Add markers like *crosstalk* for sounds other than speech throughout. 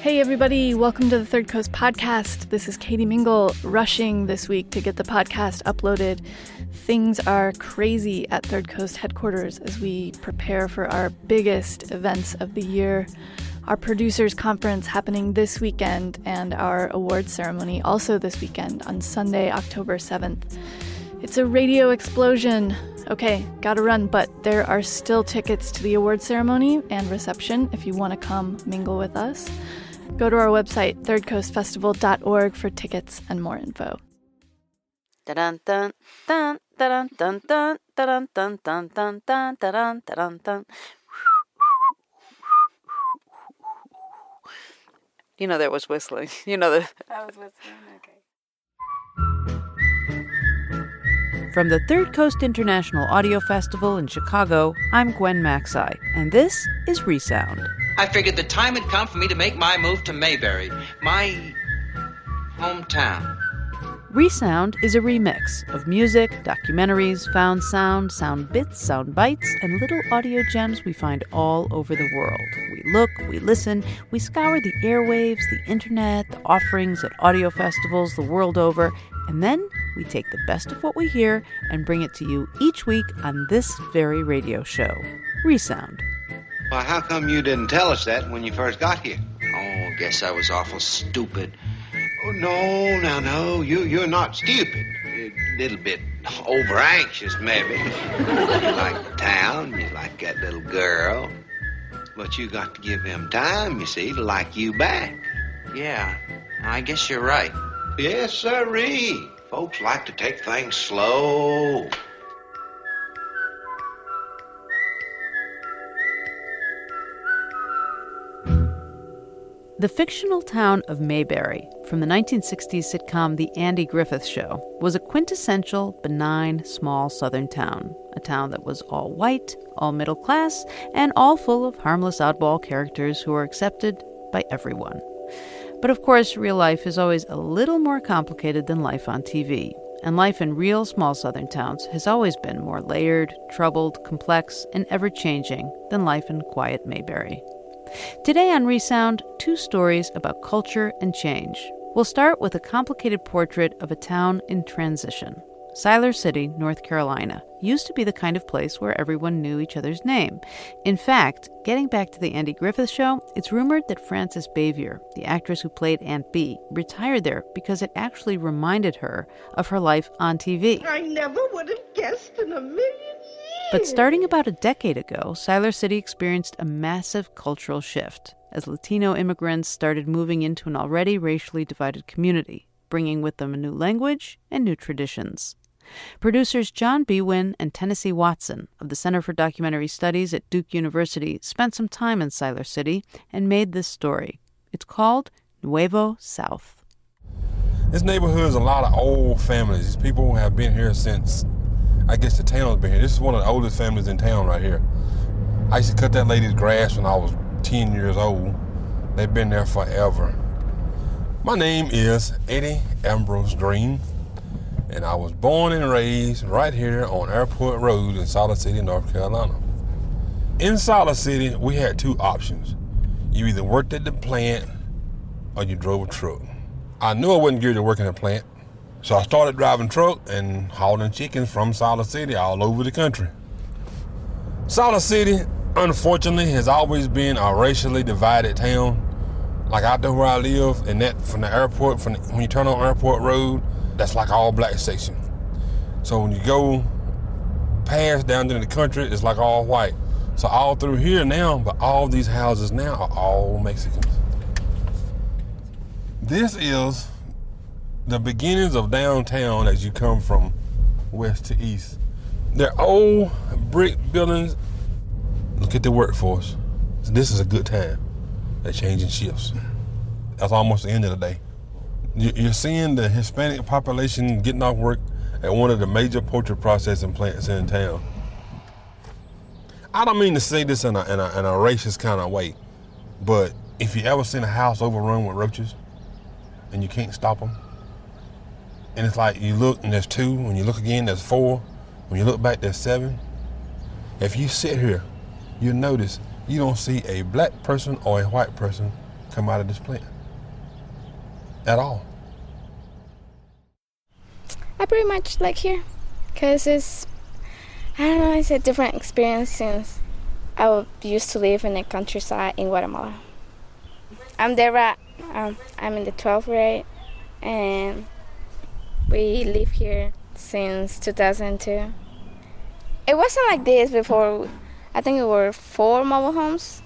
Hey, everybody, welcome to the Third Coast podcast. This is Katie Mingle rushing this week to get the podcast uploaded. Things are crazy at Third Coast headquarters as we prepare for our biggest events of the year our producers conference happening this weekend and our awards ceremony also this weekend on Sunday, October 7th. It's a radio explosion. Okay, gotta run, but there are still tickets to the award ceremony and reception if you want to come mingle with us. Go to our website, thirdcoastfestival.org, for tickets and more info. Dun dun dun dun dun dun dun dun dun dun dun dun dun dun. You know that was whistling. You know that. That was whistling, okay. From the Third Coast International Audio Festival in Chicago, I'm Gwen Macsai, and this is Resound. I figured the time had come for me to make my move to Mayberry, my hometown. Resound is a remix of music, documentaries, found sound, sound bits, sound bites, and little audio gems we find all over the world. We look, we listen, we scour the airwaves, the internet, the offerings at audio festivals the world over, and then we take the best of what we hear and bring it to you each week on this very radio show, Resound. Well, how come you didn't tell us that when you first got here? Oh, guess I was awful stupid. Oh, no, no, no. You, you're not stupid. A little bit over anxious, maybe. you like the town, you like that little girl. But you got to give them time, you see, to like you back. Yeah, I guess you're right. Yes, sirree. Folks like to take things slow. The fictional town of Mayberry from the 1960s sitcom The Andy Griffith Show was a quintessential, benign, small southern town. A town that was all white, all middle class, and all full of harmless oddball characters who were accepted by everyone. But of course, real life is always a little more complicated than life on TV. And life in real small southern towns has always been more layered, troubled, complex, and ever changing than life in quiet Mayberry. Today on Resound, two stories about culture and change. We'll start with a complicated portrait of a town in transition. Siler City, North Carolina, used to be the kind of place where everyone knew each other's name. In fact, getting back to the Andy Griffith show, it's rumored that Frances Bavier, the actress who played Aunt Bee, retired there because it actually reminded her of her life on TV. I never would have guessed in a million but starting about a decade ago, Siler City experienced a massive cultural shift as Latino immigrants started moving into an already racially divided community, bringing with them a new language and new traditions. Producers John Biewen and Tennessee Watson of the Center for Documentary Studies at Duke University spent some time in Siler City and made this story. It's called Nuevo South. This neighborhood is a lot of old families. These people have been here since I guess the town has been here. This is one of the oldest families in town right here. I used to cut that lady's grass when I was 10 years old. They've been there forever. My name is Eddie Ambrose Green, and I was born and raised right here on Airport Road in Siler City, North Carolina. In Siler City, we had two options. You either worked at the plant or you drove a truck. I knew I wasn't geared to work in a plant, so I started driving truck and hauling chickens from Siler City all over the country. Siler City, unfortunately, has always been a racially divided town. Like out there where I live, and that from the airport, from the, when you turn on Airport Road, that's like all black section. So when you go past down into the country, it's like all white. So all through here now, but all these houses now are all Mexicans. This is the beginnings of downtown as you come from west to east. They're old brick buildings. Look at the workforce. This is a good time. They're changing shifts. That's almost the end of the day. You're seeing the Hispanic population getting off work at one of the major poultry processing plants in town. I don't mean to say this in a, in a, in a racist kind of way, but if you ever seen a house overrun with roaches and you can't stop them, and it's like you look and there's two, when you look again there's four, when you look back there's seven. If you sit here, you'll notice you don't see a black person or a white person come out of this plant at all. I pretty much like here because it's, I don't know, it's a different experience since I used to live in the countryside in Guatemala. I'm Debra. Um, I'm in the 12th grade and we live here since 2002. It wasn't like this before. I think it were four mobile homes.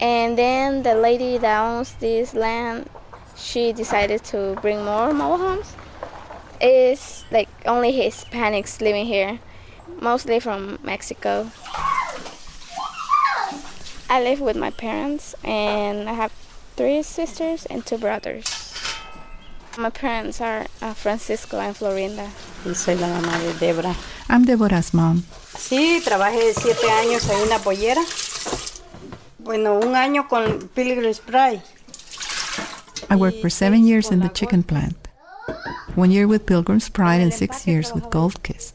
And then the lady that owns this land, she decided to bring more mobile homes. It's like only Hispanics living here, mostly from Mexico. I live with my parents and I have three sisters and two brothers. My parents are uh, Francisco and Florinda. Y soy la mamá de Debra. I'm Deborah's mom. Sí, trabajé siete años en la pollera. Bueno, un año con Pilgrim's Pride. I worked for seven years in the chicken plant. One year with Pilgrim's Pride and six years with Gold Kist.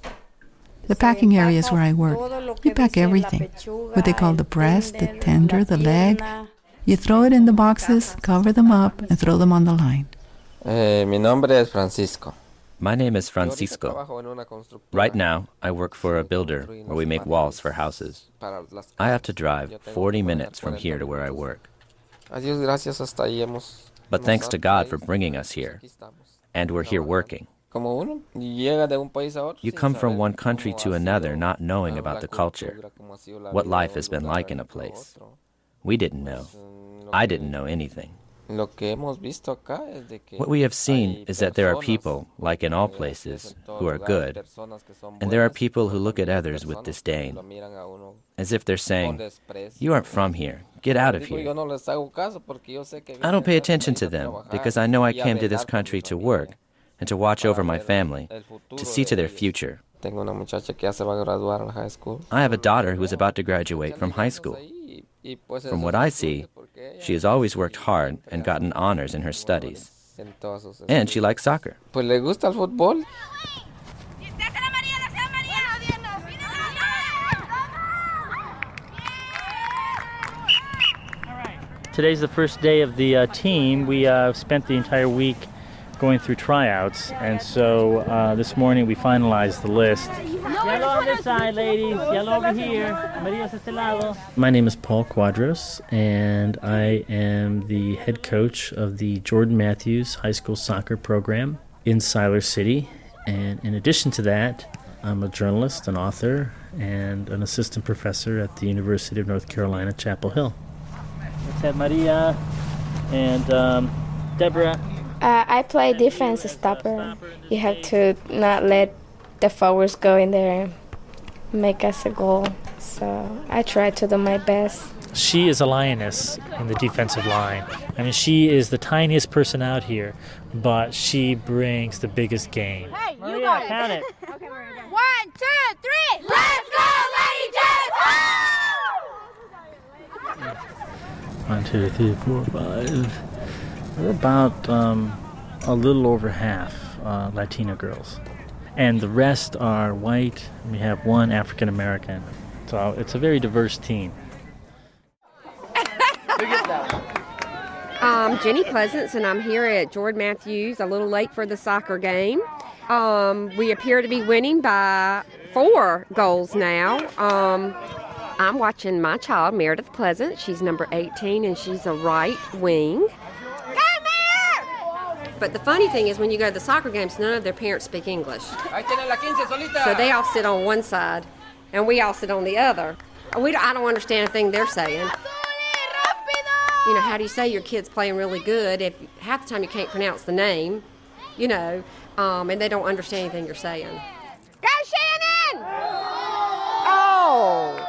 The packing areas where I work, you pack everything. What they call the breast, the tender, the leg. You throw it in the boxes, cover them up, and throw them on the line. Eh, mi nombre es Francisco. My name is Francisco. Right now, I work for a builder where we make walls for houses. I have to drive 40 minutes from here to where I work. But thanks to God for bringing us here. And we're here working. You come from one country to another not knowing about the culture, what life has been like in a place. We didn't know. I didn't know anything. What we have seen is that there are people, like in all places, who are good, and there are people who look at others with disdain, as if they're saying, You aren't from here, get out of here. I don't pay attention to them because I know I came to this country to work and to watch over my family, to see to their future. I have a daughter who is about to graduate from high school. From what I see, she has always worked hard and gotten honors in her studies. And she likes soccer. Today's the first day of the uh, team. We uh, spent the entire week going through tryouts, and so uh, this morning we finalized the list. Yellow on this side, ladies. Yellow over here. este lado. My name is Paul Cuadros, and I am the head coach of the Jordan Matthews High School Soccer Program in Siler City. And in addition to that, I'm a journalist, an author, and an assistant professor at the University of North Carolina, Chapel Hill. Let's have Maria and um, Deborah. Uh, I play defense stopper. You have to not let the forwards go in there and make us a goal. So I try to do my best. She is a lioness in the defensive line. I mean, she is the tiniest person out here, but she brings the biggest game. Hey, Maria, you got it. count it. *laughs* Okay, One, two, three. Let's go, Lady Jets! One, two, three, four, five. We're about um, a little over half uh, Latino girls. And the rest are white. We have one African American. So it's a very diverse team. I'm Jenny Pleasance, and I'm here at Jordan Matthews, a little late for the soccer game. Um, we appear to be winning by four goals now. Um, I'm watching my child, Meredith Pleasant. She's number 18 and she's a right wing. But the funny thing is, when you go to the soccer games, none of their parents speak English. So they all sit on one side, and we all sit on the other. We I don't understand a thing they're saying. You know, how do you say your kid's playing really good if half the time you can't pronounce the name, you know, um, and they don't understand anything you're saying? Go, Shannon! Oh!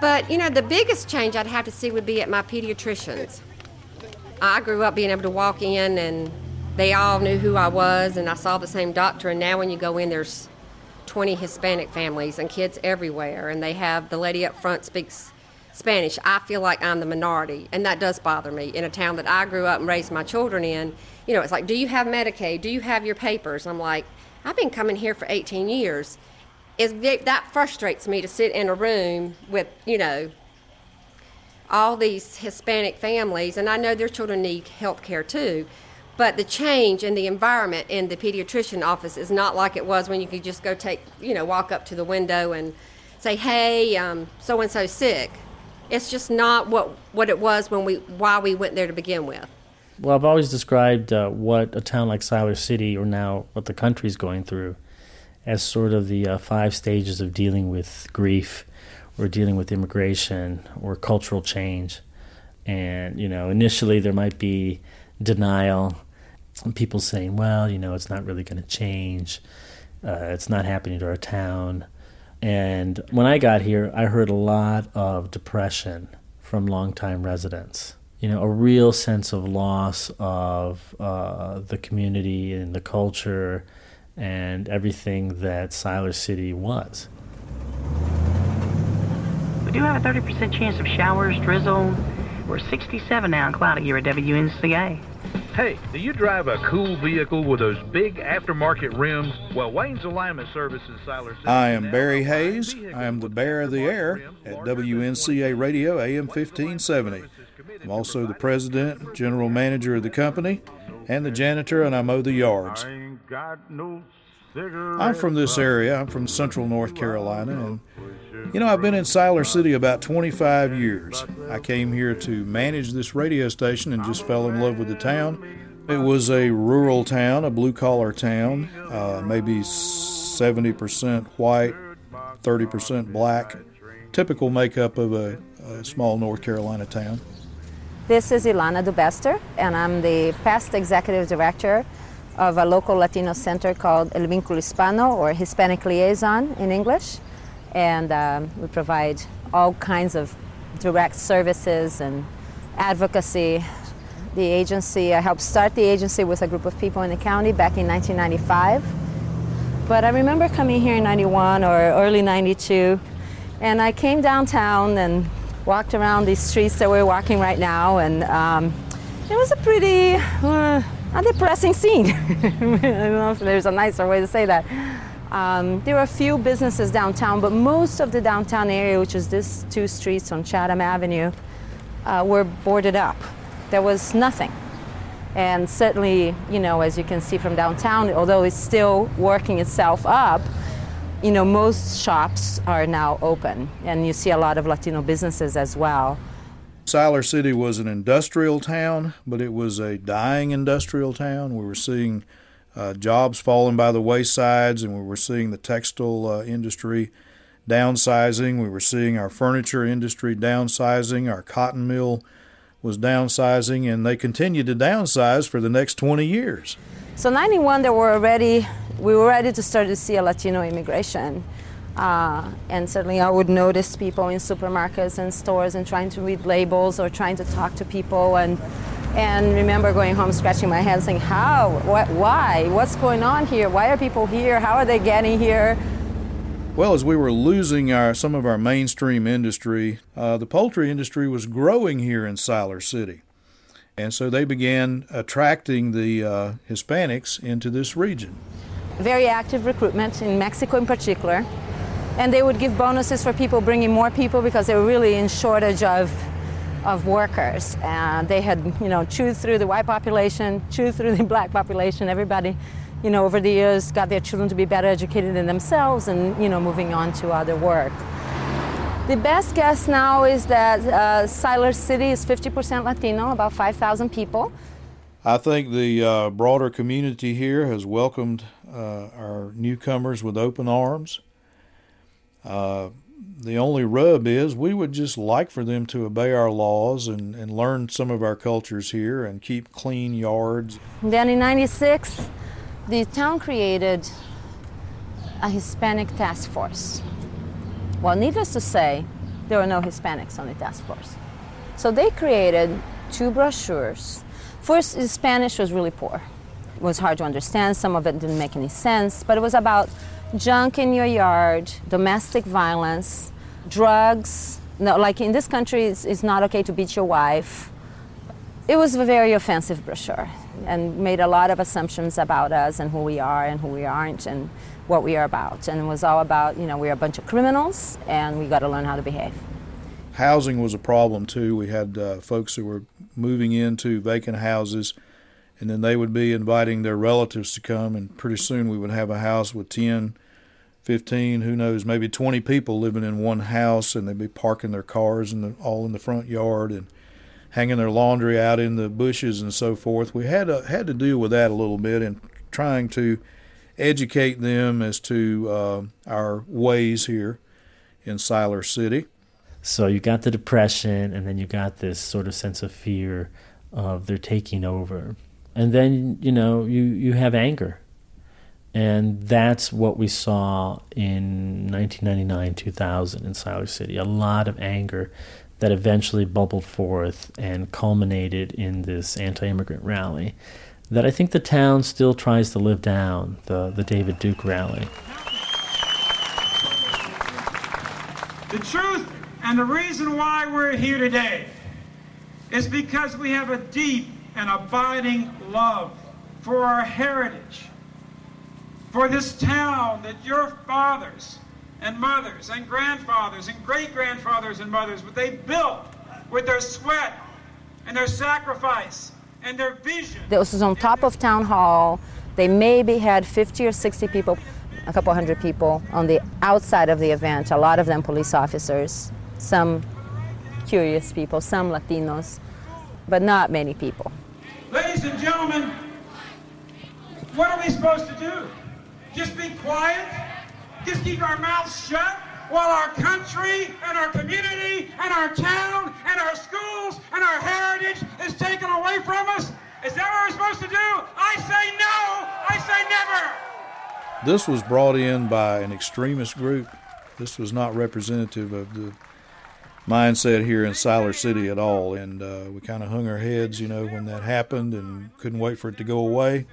But, you know, the biggest change I'd have to see would be at my pediatricians. I grew up being able to walk in and they all knew who I was and I saw the same doctor and now when you go in there's 20 Hispanic families and kids everywhere and they have the lady up front speaks Spanish. I feel like I'm the minority and that does bother me in a town that I grew up and raised my children in. You know, it's like, do you have Medicaid? Do you have your papers? I'm like, I've been coming here for 18 years. It's, that frustrates me to sit in a room with, you know, all these Hispanic families, and I know their children need health care too, but the change in the environment in the pediatrician office is not like it was when you could just go take, you know, walk up to the window and say, hey, so and so sick. It's just not what, what it was when we, why we went there to begin with. Well, I've always described uh, what a town like Siler City, or now what the country's going through, as sort of the uh, five stages of dealing with grief or dealing with immigration or cultural change. And, you know, initially there might be denial, people saying, well, you know, it's not really going to change, uh, it's not happening to our town. And when I got here, I heard a lot of depression from longtime residents. You know, a real sense of loss of uh, the community and the culture and everything that Siler City was. We do have a 30% chance of showers, drizzle. We're 67 now and cloudy here at WNCA. Hey, do you drive a cool vehicle with those big aftermarket rims? Well, Wayne's Alignment Service in Siler City. I am Barry Hayes. I am the bear of the air at WNCA Radio AM 1570. I'm also the president, general manager of the company, and the janitor, and I mow the yards. I'm from this area. I'm from central North Carolina, and you know, I've been in Siler City about 25 years. I came here to manage this radio station and just fell in love with the town. It was a rural town, a blue collar town, uh, maybe 70% white, 30% black. Typical makeup of a, a small North Carolina town. This is Ilana Dubester, and I'm the past executive director of a local Latino center called El Vínculo Hispano, or Hispanic Liaison in English and um, we provide all kinds of direct services and advocacy. The agency, I helped start the agency with a group of people in the county back in 1995. But I remember coming here in 91 or early 92, and I came downtown and walked around these streets that we're walking right now, and um, it was a pretty uh, a depressing scene. *laughs* I don't know if there's a nicer way to say that. Um, there are a few businesses downtown, but most of the downtown area, which is these two streets on Chatham Avenue, uh, were boarded up. There was nothing. And certainly, you know, as you can see from downtown, although it's still working itself up, you know, most shops are now open, and you see a lot of Latino businesses as well. Siler City was an industrial town, but it was a dying industrial town. We were seeing uh, jobs falling by the waysides, and we were seeing the textile uh, industry downsizing. We were seeing our furniture industry downsizing. Our cotton mill was downsizing, and they continued to downsize for the next 20 years. So 91, there were already we were ready to start to see a Latino immigration. Uh, and certainly I would notice people in supermarkets and stores and trying to read labels or trying to talk to people and and remember going home scratching my head saying how? What why? What's going on here? Why are people here? How are they getting here? Well as we were losing our some of our mainstream industry uh, the poultry industry was growing here in siler city. And so they began attracting the uh, hispanics into this region. Very active recruitment in mexico in particular. And they would give bonuses for people bringing more people because they were really in shortage of of workers. And they had, you know, chewed through the white population, chewed through the *laughs* black population. Everybody, you know, over the years got their children to be better educated than themselves and, you know, moving on to other work. The best guess now is that uh, Siler City is 50% Latino, about 5,000 people. I think the uh, broader community here has welcomed uh, our newcomers with open arms. Uh, the only rub is we would just like for them to obey our laws and, and learn some of our cultures here and keep clean yards. Then in 96, the town created a Hispanic task force. Well, needless to say, there were no Hispanics on the task force. So they created two brochures. First, the Spanish was really poor. It was hard to understand, some of it didn't make any sense, but it was about junk in your yard, domestic violence, drugs. No, like in this country, it's, it's not okay to beat your wife. It was a very offensive brochure and made a lot of assumptions about us and who we are and who we aren't and what we are about. And it was all about, you know, we're a bunch of criminals and we got to learn how to behave. Housing was a problem too. We had uh, folks who were moving into vacant houses and then they would be inviting their relatives to come and pretty soon we would have a house with 10 15 who knows maybe 20 people living in one house and they'd be parking their cars in the, all in the front yard and hanging their laundry out in the bushes and so forth. We had to, had to deal with that a little bit and trying to educate them as to uh, our ways here in Siler City. So you got the depression and then you got this sort of sense of fear of they're taking over and then you know you you have anger. And that's what we saw in 1999 2000 in Siler City. A lot of anger that eventually bubbled forth and culminated in this anti-immigrant rally that I think the town still tries to live down the the David Duke rally. The truth and the reason why we're here today is because we have a deep and abiding love for our heritage, for this town that your fathers and mothers and grandfathers and great grandfathers and mothers, what they built with their sweat and their sacrifice and their vision. This was on top of town hall. They maybe had 50 or 60 people, a couple hundred people on the outside of the event, a lot of them police officers, some curious people, some Latinos, but not many people. Ladies and gentlemen, what are we supposed to do? Just be quiet? Just keep our mouths shut while our country and our community and our town and our schools and our heritage is taken away from us? Is that what we're supposed to do? I say no! I say never! This was brought in by an extremist group. This was not representative of the mindset here in Siler City at all. And uh, we kind of hung our heads, you know, when that happened and couldn't wait for it to go away.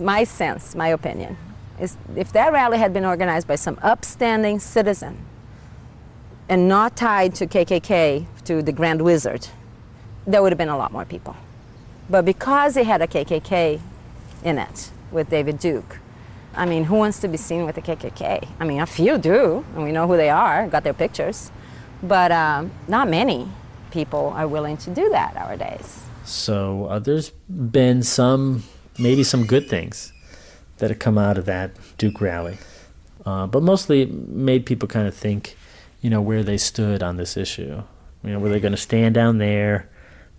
My sense, my opinion, is if that rally had been organized by some upstanding citizen and not tied to KKK, to the Grand Wizard, there would have been a lot more people. But because it had a KKK in it with David Duke, I mean, who wants to be seen with the KKK? I mean, a few do, and we know who they are, got their pictures but um, not many people are willing to do that nowadays. So uh, there's been some, maybe some good things that have come out of that Duke rally, uh, but mostly it made people kind of think, you know, where they stood on this issue. You know, were they going to stand down there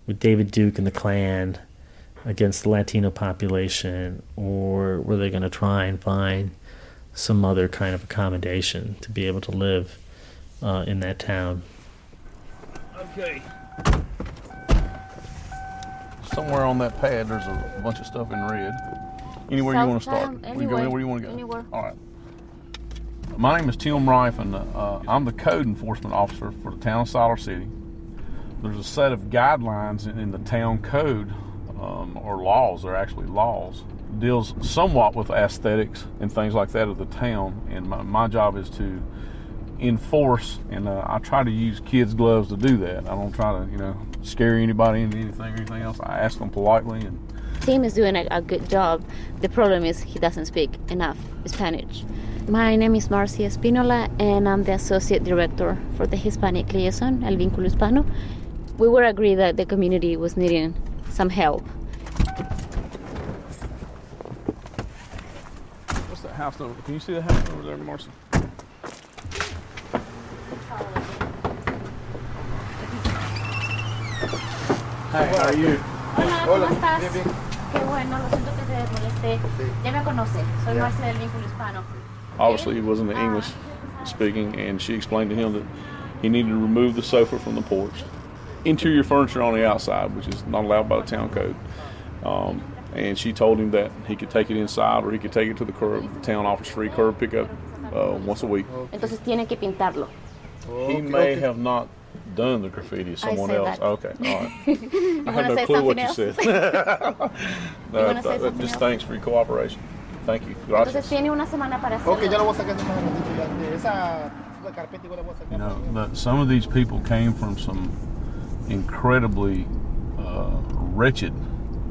with David Duke and the Klan against the Latino population, or were they going to try and find some other kind of accommodation to be able to live? Uh, in that town. Okay. Somewhere on that pad, there's a bunch of stuff in red. Anywhere you want to start. Anywhere. We go anywhere you want to go. Anywhere. All right. My name is Tim Rife, and uh, I'm the code enforcement officer for the town of Siler City. There's a set of guidelines in, in the town code, um, or laws, they're actually laws, deals somewhat with aesthetics and things like that of the town. And my, my job is to enforce, and uh, I try to use kids' gloves to do that. I don't try to, you know, scare anybody into anything or anything else. I ask them politely and. Tim is doing a, a good job. The problem is he doesn't speak enough Spanish. My name is Marcia Espinola, and I'm the associate director for the Hispanic liaison, El Vínculo Hispano. We were agreed that the community was needing some help. What's that house over? Can you see the house over there, Marcia? Hey, how are you? Hola, ¿cómo estás? Qué bueno, lo siento que te molesté. Ya me conoce, soy Marcia del Vínculo Hispano. Obviously, he wasn't English speaking, and she explained to him that he needed to remove the sofa from the porch. Interior furniture on the outside, which is not allowed by the town code. Um, and she told him that he could take it inside or he could take it to the curb. The town offers free curb pickup uh, once a week. Entonces tiene que pintarlo. He may have not done the graffiti. Someone said else. that. Okay, all right. *laughs* I wanna no clue what you said. No, You wanna say th- *laughs* just else? thanks for your cooperation. Thank you. Entonces Gracias. tiene una semana para hacerlo. voy a sacar de esa carpeta igual la voy a sacar. You know, that some of these people came from some incredibly uh, wretched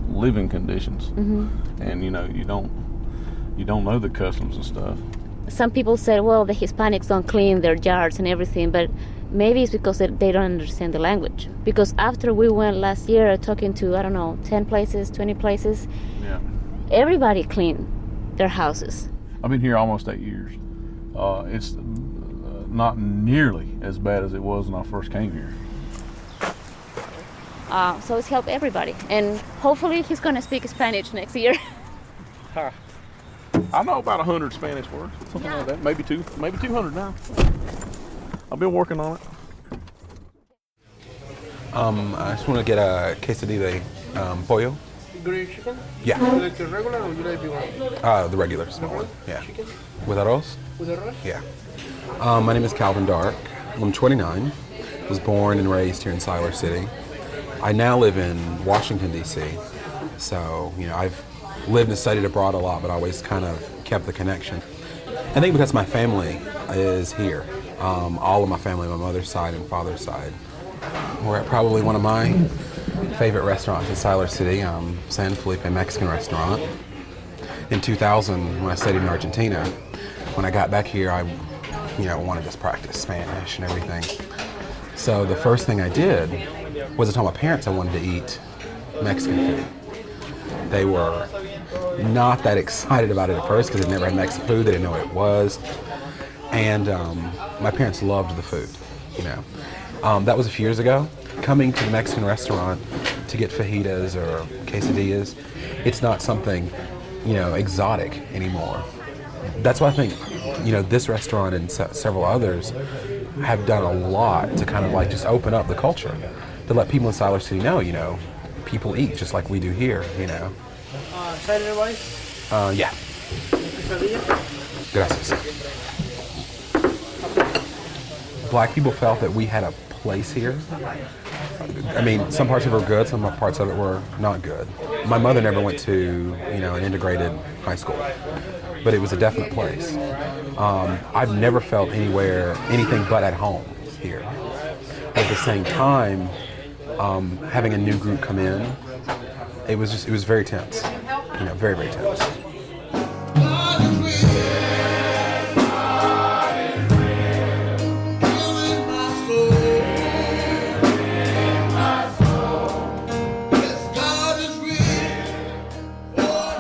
living conditions, Mhm. and you know, you don't you don't know the customs and stuff. Some people said, well, the Hispanics don't clean their yards and everything, but maybe it's because they they don't understand the language. Because after we went last year talking to, I don't know, 10 places, 20 places, Yeah. everybody cleaned their houses. I've been here almost eight years. Uh, it's uh, not nearly as bad as it was when I first came here. Uh, so it's helped everybody. And hopefully he's going to speak Spanish next year. *laughs* I know about a hundred Spanish words, something like that. Maybe two, maybe two hundred now. I've been working on it. Um, I just want to get a quesadilla um, pollo. Grilled chicken? Yeah. You like the regular or you like the one? Uh, the regular small one. Yeah. Chicken? With arroz? With the rice? Yeah. Um, my name is Calvin Dark. I'm 29. Was born and raised here in Siler City. I now live in Washington D.C. So you know I've lived and studied abroad a lot, but I always kind of kept the connection. I think because my family is here. Um, all of my family, my mother's side and father's side. We're at probably one of my favorite restaurants in Siler City, um, San Felipe Mexican restaurant. In 2000, when I studied in Argentina, when I got back here, I, you know, wanted to practice Spanish and everything. So the first thing I did was I told my parents I wanted to eat Mexican food. They were not that *laughs* excited about it at first because they'd never had Mexican food. They didn't know what it was. And um, my parents loved the food, you know. Um, that was a few years ago. Coming to the Mexican restaurant to get fajitas or quesadillas, it's not something, you know, exotic anymore. That's why I think, you know, this restaurant and se- several others have done a lot to kind of like just open up the culture, to let people in Siler City know, you know, people eat just like we do here, you know. Uh, cider rice? Uh, yeah. Gracias. Black people felt that we had a place here. I mean, some parts of it were good, some parts of it were not good. My mother never went to, you know, an integrated high school, but it was a definite place. Um, I've never felt anywhere anything but at home here. At the same time, um, having a new group come in, it was just it was very tense. You know, very very tense.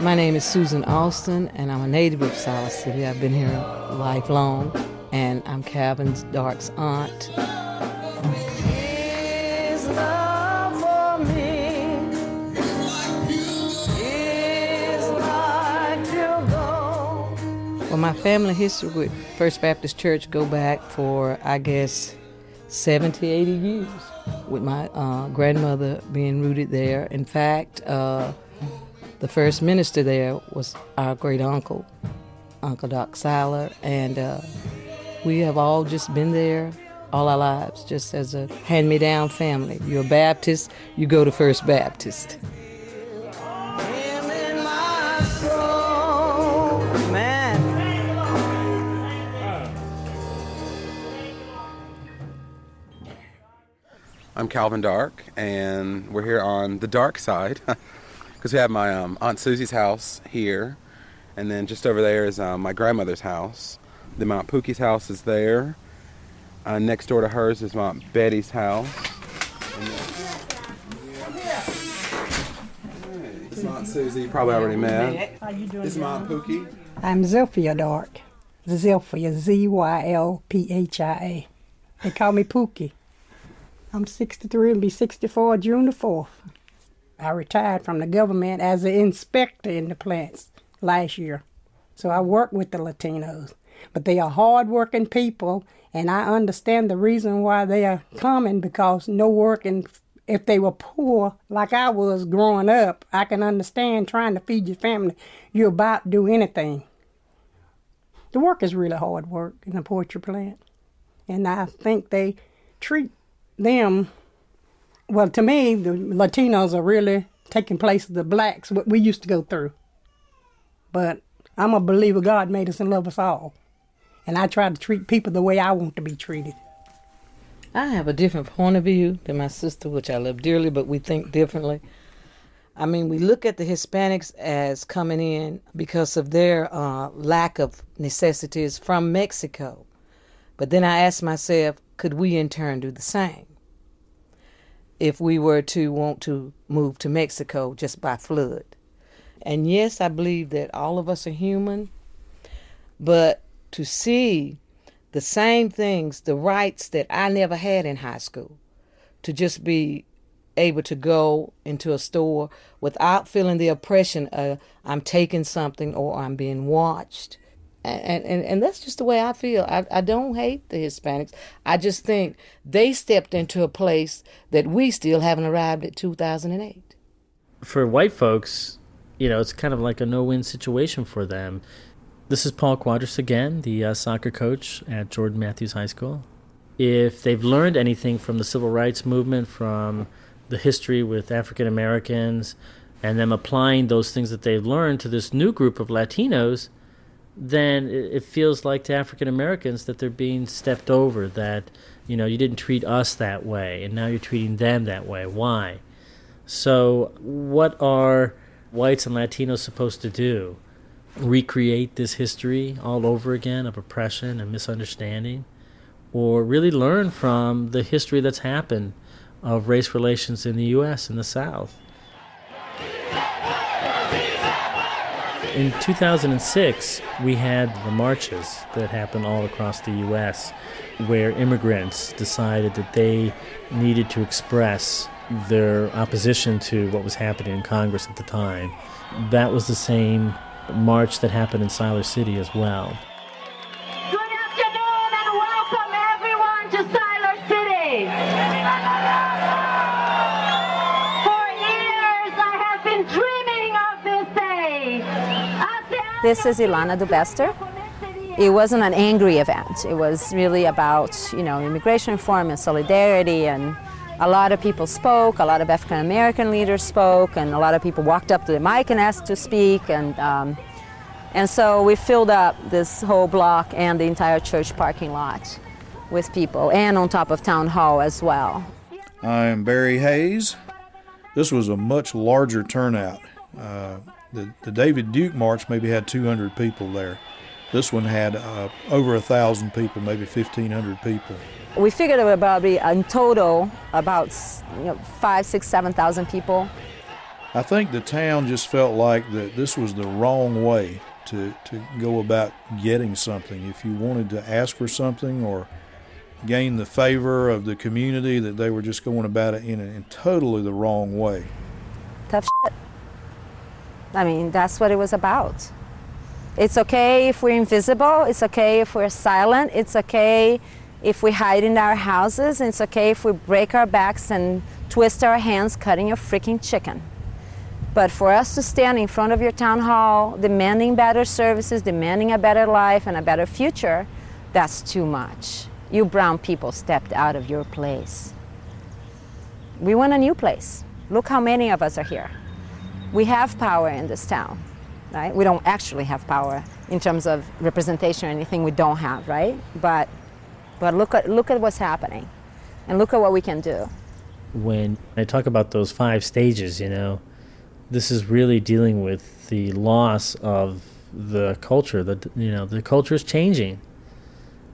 My name is Susan Alston, and I'm a native of Siler City. I've been here lifelong, and I'm Calvin Dark's aunt. Well, my family history with First Baptist Church go back for, I guess, 70, 80 years, with my uh, grandmother being rooted there. In fact, uh, the first minister there was our great uncle, Uncle Doc Siler, and uh, we have all just been there all our lives, just as a hand me down family. You're a Baptist, you go to First Baptist. I'm Calvin Dark, and we're here on the dark side *laughs* because we have my um, Aunt Susie's house here, and then just over there is um, my grandmother's house. Then my Aunt Pookie's house is there. Uh, next door to hers is my Aunt Betty's house. And then- This is Aunt Susie, you probably already met. How you doing, This is my Aunt Pookie. I'm Zylphia Dark. Zylphia, Z Y L P H I A. They call me Pookie. I'm 63 and be 64 June the 4th. I retired from the government as an inspector in the plants last year. So I work with the Latinos. But they are hardworking people, and I understand the reason why they are coming because no work and if they were poor like I was growing up, I can understand trying to feed your family. You're about to do anything. The work is really hard work in the poultry plant. And I think they treat them well to me the Latinos are really taking place of the blacks what we used to go through. But I'm a believer God made us and love us all. And I try to treat people the way I want to be treated. I have a different point of view than my sister, which I love dearly, but we think differently. I mean, we look at the Hispanics as coming in because of their uh, lack of necessities from Mexico. But then I ask myself, could we in turn do the same? If we were to want to move to Mexico just by flood. And yes, I believe that all of us are human, but to see the same things, the rights that I never had in high school, to just be able to go into a store without feeling the oppression of I'm taking something or I'm being watched. And, and, and that's just the way I feel. I, I don't hate the Hispanics. I just think they stepped into a place that we still haven't arrived at 2008. For white folks, you know, it's kind of like a no win situation for them. This is Paul Cuadros again, the uh, soccer coach at Jordan Matthews High School. If they've learned anything from the civil rights movement, from the history with African Americans, and them applying those things that they've learned to this new group of Latinos, then it feels like to African Americans that they're being stepped over, that, you know, you didn't treat us that way, and now you're treating them that way. Why? So, what are whites and Latinos supposed to do? Recreate this history all over again of oppression and misunderstanding? Or really learn from the history that's happened of race relations in the U.S. and the South? In 2006, we had the marches that happened all across the U.S., where immigrants decided that they needed to express their opposition to what was happening in Congress at the time. That was the same march that happened in Siler City as well. This is Ilana Dubester. It wasn't an angry event. It was really about, you know, immigration reform and solidarity and a lot of people spoke, a lot of African American leaders spoke, and a lot of people walked up to the mic and asked to speak. And, um, and so we filled up this whole block and the entire church parking lot with people, and on top of Town Hall as well. I'm Barry Hayes. This was a much larger turnout. Uh, the, the David Duke March maybe had 200 people there. This one had uh, over a thousand people, maybe 1,500 people. We figured it would about be in total about you know, five, six, seven thousand people. I think the town just felt like that this was the wrong way to, to go about getting something. If you wanted to ask for something or gain the favor of the community, that they were just going about it in, a, in totally the wrong way. Tough shit. I mean, that's what it was about. It's okay if we're invisible. It's okay if we're silent. It's okay if we hide in our houses. It's okay if we break our backs and twist our hands cutting your freaking chicken. But for us to stand in front of your town hall demanding better services, demanding a better life and a better future, that's too much. You brown people stepped out of your place. We want a new place. Look how many of us are here. We have power in this town, right? We don't actually have power in terms of representation or anything we don't have, right? But but look at look at what's happening and look at what we can do. When I talk about those five stages, you know, this is really dealing with the loss of the culture. That you know, the culture is changing,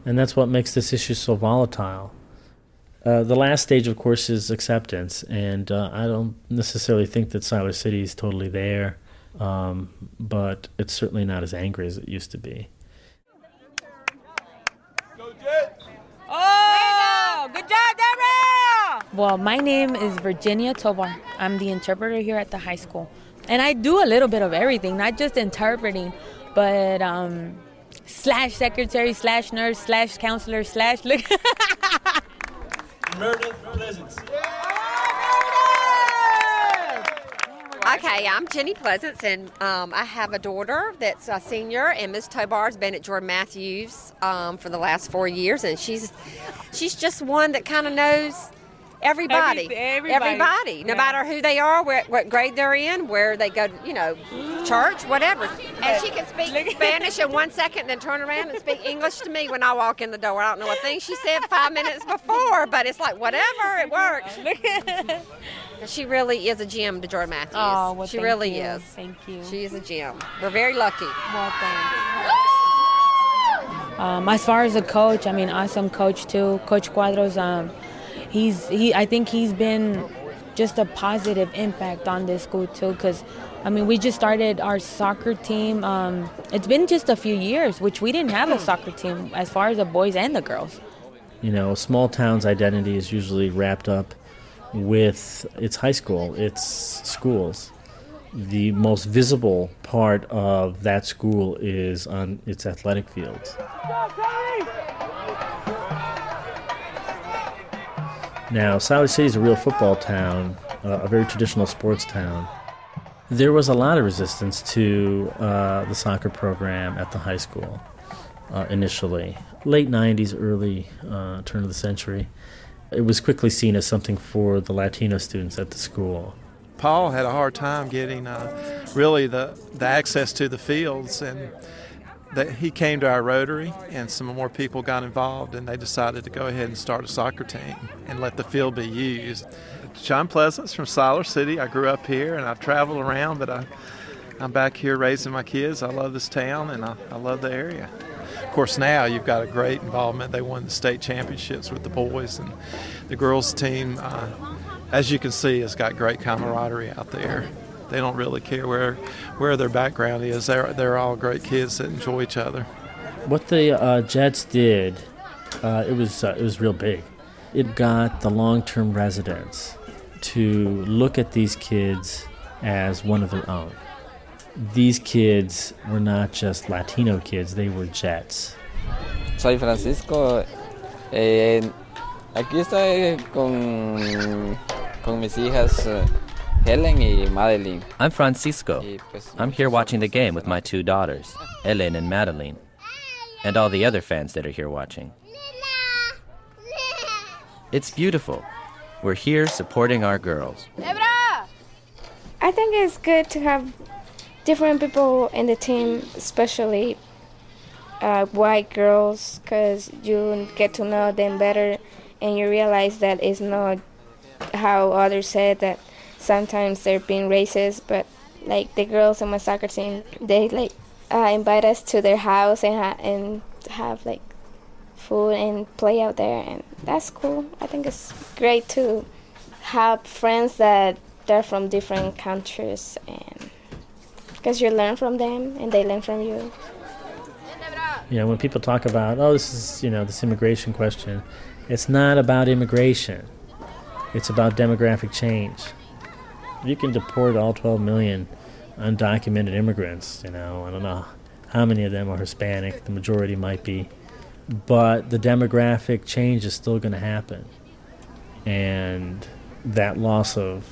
and that's what makes this issue so volatile. Uh, the last stage, of course, is acceptance, and uh, I don't necessarily think that Siler City is totally there, um, but it's certainly not as angry as it used to be. Oh, good job, Deborah! Well, my name is Virginia Tobar. I'm the interpreter here at the high school. And I do a little bit of everything, not just interpreting, but um, slash secretary, slash nurse, slash counselor, slash. Look. *laughs* Meredith Pleasance. Okay, I'm Jenny Pleasance, and um, I have a daughter that's a senior, and Miss Tobar's been at Jordan Matthews um, for the last four years, and she's she's just one that kind of knows everybody, Every- everybody. no Yeah. matter who they are, where, what grade they're in, where they go, you know, church, whatever. And she can speak Spanish in one second, then turn around and speak English to me when I walk in the door. I don't know a thing she said five minutes before, but it's like whatever, it works. She really is a gem to Jordan Matthews. Oh, well, she thank really you. is. Thank you. She is a gem. We're very lucky. Well, Um, as far as a coach, I mean, awesome coach too, Coach Cuadros. Um, he's he. I think he's been just a positive impact on this school too, because I mean, we just started our soccer team. Um, it's been just a few years, which we didn't have a soccer team as far as the boys and the girls. You know, a small town's identity is usually wrapped up with its high school, its schools. The most visible part of that school is on its athletic fields. Now, Siler City is a real football town, uh, a very traditional sports town. There was a lot of resistance to uh, the soccer program at the high school uh, initially. Late 90s, early uh, turn of the century. It was quickly seen as something for the Latino students at the school. Paul had a hard time getting uh, really the, the access to the fields, and that he came to our Rotary, and some more people got involved, and they decided to go ahead and start a soccer team and let the field be used. John Pleasance from Siler City. I grew up here, and I've traveled around, but I, I'm back here raising my kids. I love this town, and I, I love the area. Of course, now you've got a great involvement. They won the state championships with the boys, and the girls' team, uh, as you can see, has got great camaraderie out there. They don't really care where where their background is. They're they're all great kids that enjoy each other. What the uh, Jets did, uh, it was uh, it was real big. It got the long-term residents to look at these kids as one of their own. These kids were not just Latino kids; they were Jets. Soy Francisco. Eh, aquí estoy con, con mis hijas eh, Helen y Madeline. I'm Francisco. I'm here watching the game with my two daughters, Ellen and Madeline, and all the other fans that are here watching. It's beautiful. We're here supporting our girls. I think it's good to have different people in the team, especially uh, white girls, because you get to know them better and you realize that it's not how others said that sometimes they're being racist, but like the girls on my soccer team, they like uh, invite us to their house and, ha- and have like food and play out there, and that's cool. I think it's great to have friends that they're from different countries and because you learn from them and they learn from you. You know, when people talk about, oh, this is, you know, this immigration question, it's not about immigration. It's about demographic change. You can deport all 12 million undocumented immigrants, you know, I don't know how many of them are Hispanic, the majority might be, but the demographic change is still going to happen. And that loss of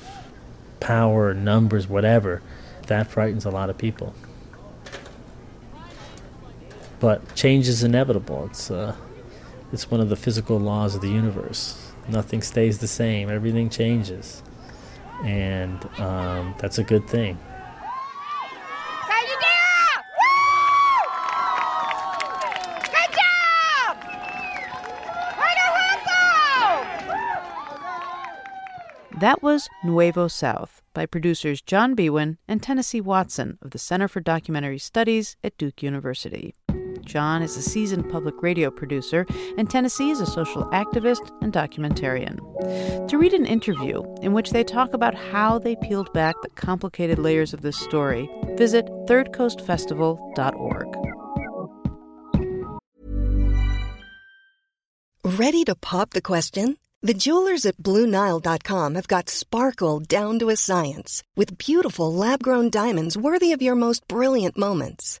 power, numbers, whatever, that frightens a lot of people. But change is inevitable. It's uh, it's one of the physical laws of the universe. Nothing stays the same. Everything changes, and um, that's a good thing. That was Nuevo South by producers John Biewen and Tennessee Watson of the Center for Documentary Studies at Duke University. John is a seasoned public radio producer, and Tennessee is a social activist and documentarian. To read an interview in which they talk about how they peeled back the complicated layers of this story, visit thirdcoastfestival.org. Ready to pop the question? The jewelers at BlueNile.com have got sparkle down to a science with beautiful lab grown diamonds worthy of your most brilliant moments.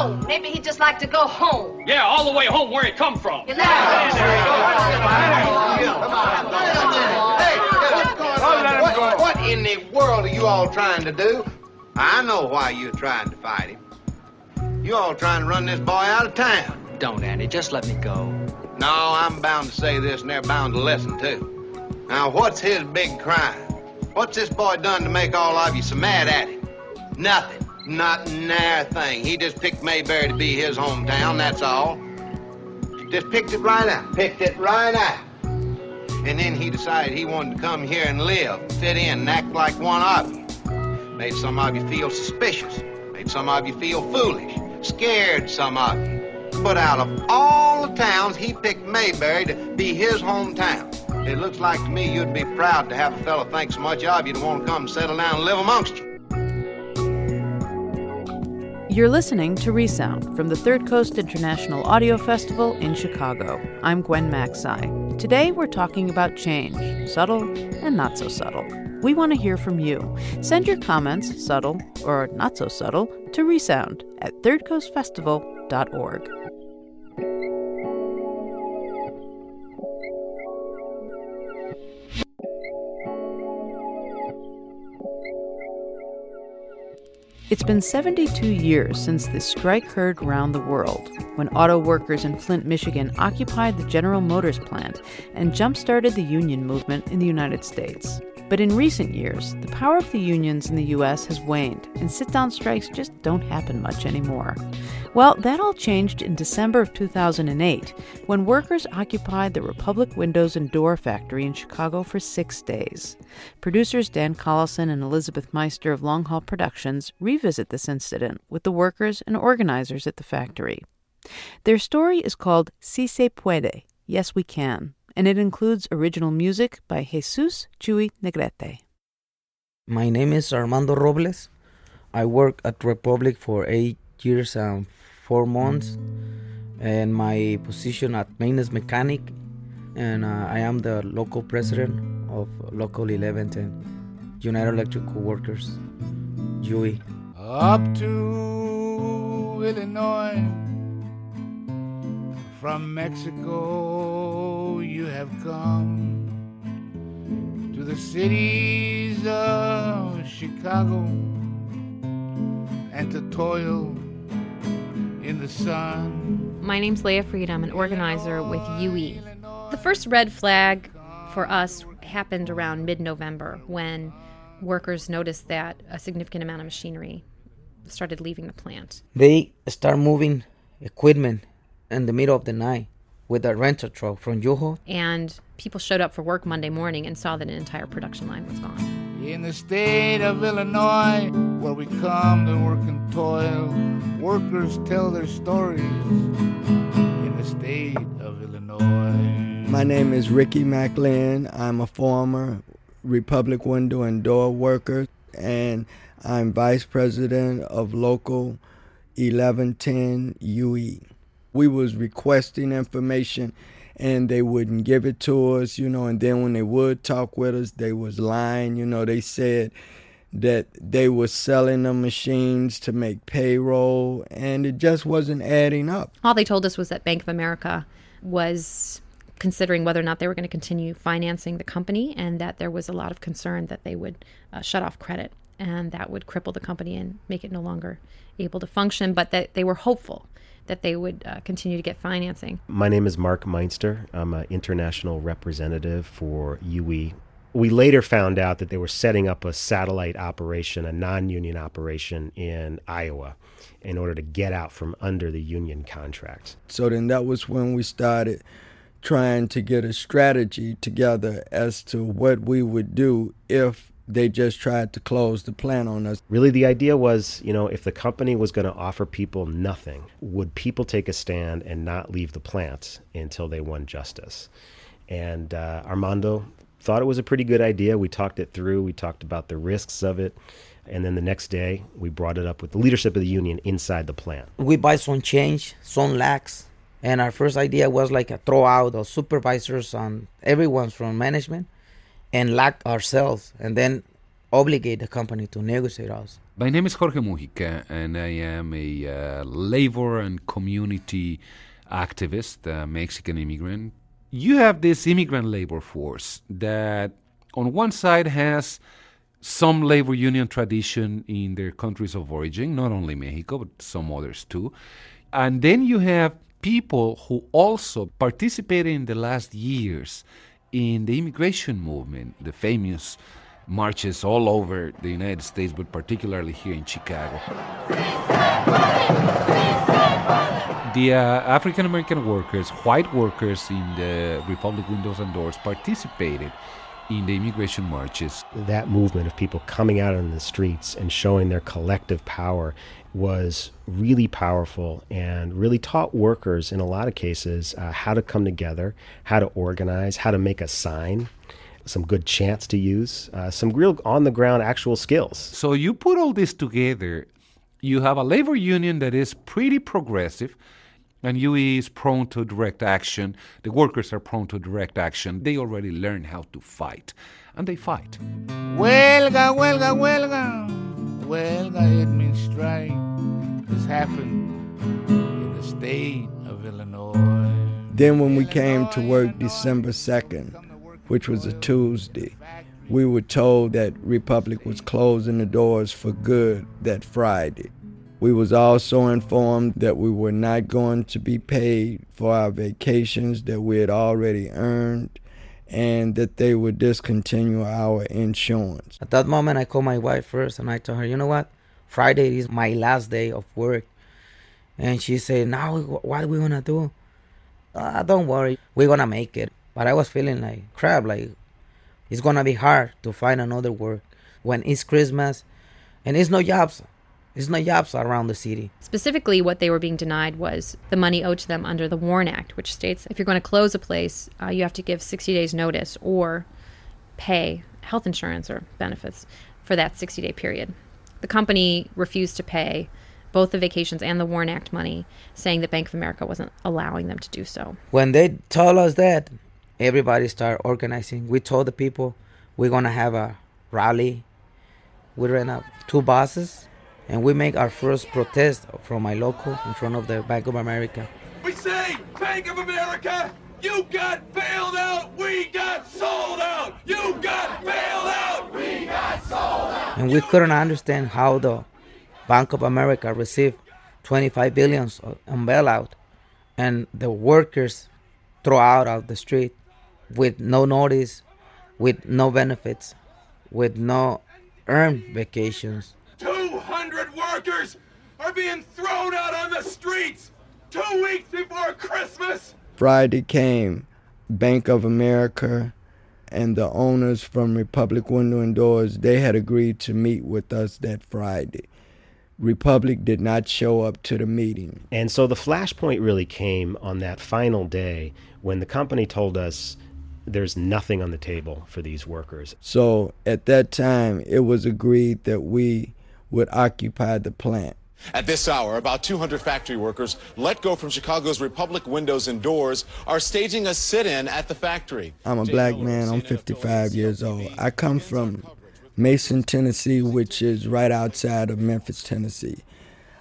Leave him alone? Maybe he'd just like to go home. Yeah, all the way home where he come from. You What, what in the world are you all trying to do? I know why you're trying to fight him. You all trying to run this boy out of town. Don't, Andy. Just let me go. No, I'm bound to say this, and they're bound to listen too. Now, what's his big crime? What's this boy done to make all of you so mad at him? Nothing. Not nary thing. He just picked Mayberry to be his hometown, that's all. Just picked it right out. Picked it right out. And then he decided he wanted to come here and live, fit in, and act like one of you. Made some of you feel suspicious. Made some of you feel foolish. Scared some of you. But out of all the towns, he picked Mayberry to be his hometown. It looks like to me you'd be proud to have a fellow think so much of you to want to come settle down and live amongst you. You're listening to Resound from the Third Coast International Audio Festival in Chicago. I'm Gwen Macsai. Today we're talking about change, subtle and not so subtle. We want to hear from you. Send your comments, subtle or not so subtle, to Resound at thirdcoastfestival.org. It's been 72 years since the strike heard round the world, when auto workers in Flint, Michigan occupied the General Motors plant and jump started the union movement in the United States. But in recent years, the power of the unions in the U.S. has waned, and sit down strikes just don't happen much anymore. Well, that all changed in December of 2008 when workers occupied the Republic Windows and Door Factory in Chicago for six days. Producers Dan Collison and Elizabeth Meister of Long Haul Productions revisit this incident with the workers and organizers at the factory. Their story is called Si Se Puede, Yes We Can, and it includes original music by Jesus Chuy Negrete. My name is Armando Robles. I work at Republic for eight years and four months, and my position at maintenance mechanic, and uh, I am the local president of Local 1110, United Electrical Workers, Dewey. Up to Illinois, from Mexico you have come to the cities of Chicago and to toil in the sun. My name's Leah Fried. I'm an organizer with UE. The first red flag for us happened around mid November when workers noticed that a significant amount of machinery started leaving the plant. They start moving equipment in the middle of the night with a rental truck from U-Haul. And people showed up for work Monday morning and saw that an entire production line was gone. In the state of Illinois, where we come to work and toil, workers tell their stories. In the state of Illinois. My name is Ricky McLean. I'm a former Republic Window and Door worker, and I'm vice president of Local 1110 UE. We was requesting information and they wouldn't give it to us, you know, and then when they would talk with us, they was lying, you know, they said that they were selling the machines to make payroll and it just wasn't adding up. All they told us was that Bank of America was considering whether or not they were going to continue financing the company, and that there was a lot of concern that they would uh, shut off credit and that would cripple the company and make it no longer able to function, but that they were hopeful that they would uh, continue to get financing. My name is Mark Meinster. I'm an international representative for UE. We later found out that they were setting up a satellite operation, a non union operation in Iowa, in order to get out from under the union contracts. So then that was when we started trying to get a strategy together as to what we would do if they just tried to close the plant on us. Really, the idea was, you know, if the company was going to offer people nothing, would people take a stand and not leave the plant until they won justice? And uh, Armando thought it was a pretty good idea. We talked it through, we talked about the risks of it. And then the next day, we brought it up with the leadership of the union inside the plant. We buy some change, some lax. And our first idea was like a throw out of supervisors and everyone from management and lack ourselves and then obligate the company to negotiate us. My name is Jorge Mujica, and I am a uh, labor and community activist, a Mexican immigrant. You have this immigrant labor force that, on one side, has some labor union tradition in their countries of origin, not only Mexico, but some others too. And then you have people who also participated in the last years in the immigration movement, the famous marches all over the United States, but particularly here in Chicago. The uh, African American workers, white workers in the Republic Windows and Doors participated in the immigration marches. That movement of people coming out on the streets and showing their collective power was really powerful and really taught workers in a lot of cases uh, how to come together, how to organize, how to make a sign, some good chants to use, uh, some real on the ground actual skills. So you put all this together, you have a labor union that is pretty progressive. And UE is prone to direct action. The workers are prone to direct action. They already learn how to fight, and they fight. Huelga, huelga, huelga. Huelga, it means strike. This happened in the state of Illinois. Then, when we came to work December 2nd, which was a Tuesday, we were told that Republic was closing the doors for good that Friday. We was also informed that we were not going to be paid for our vacations that we had already earned and that they would discontinue our insurance. At that moment, I called my wife first and I told her, you know what? Friday is my last day of work. And she said, now what are we going to do? Uh, don't worry, we're going to make it. But I was feeling like crap, like it's going to be hard to find another work when it's Christmas and it's no jobs. There's no jobs around the city. Specifically, what they were being denied was the money owed to them under the WARN Act, which states if you're going to close a place, uh, you have to give 60 days' notice or pay health insurance or benefits for that 60 day period. The company refused to pay both the vacations and the WARN Act money, saying that Bank of America wasn't allowing them to do so. When they told us that, everybody started organizing. We told the people we're going to have a rally. We ran up two buses and we make our first protest from my local in front of the Bank of America. We say, Bank of America, you got bailed out, we got sold out. You got bailed out, we got sold out. And we couldn't understand how the Bank of America received 25 billions on bailout, and the workers throw out of the street with no notice, with no benefits, with no earned vacations 200 workers are being thrown out on the streets two weeks before Christmas. Friday came. Bank of America and the owners from Republic Window and Doors, they had agreed to meet with us that Friday. Republic did not show up to the meeting. And so the flashpoint really came on that final day when the company told us there's nothing on the table for these workers. So at that time, it was agreed that we would occupy the plant. At this hour, about 200 factory workers let go from Chicago's Republic Windows and Doors are staging a sit-in at the factory. I'm a black man. I'm 55 years old. I come from Mason, Tennessee, which is right outside of Memphis, Tennessee.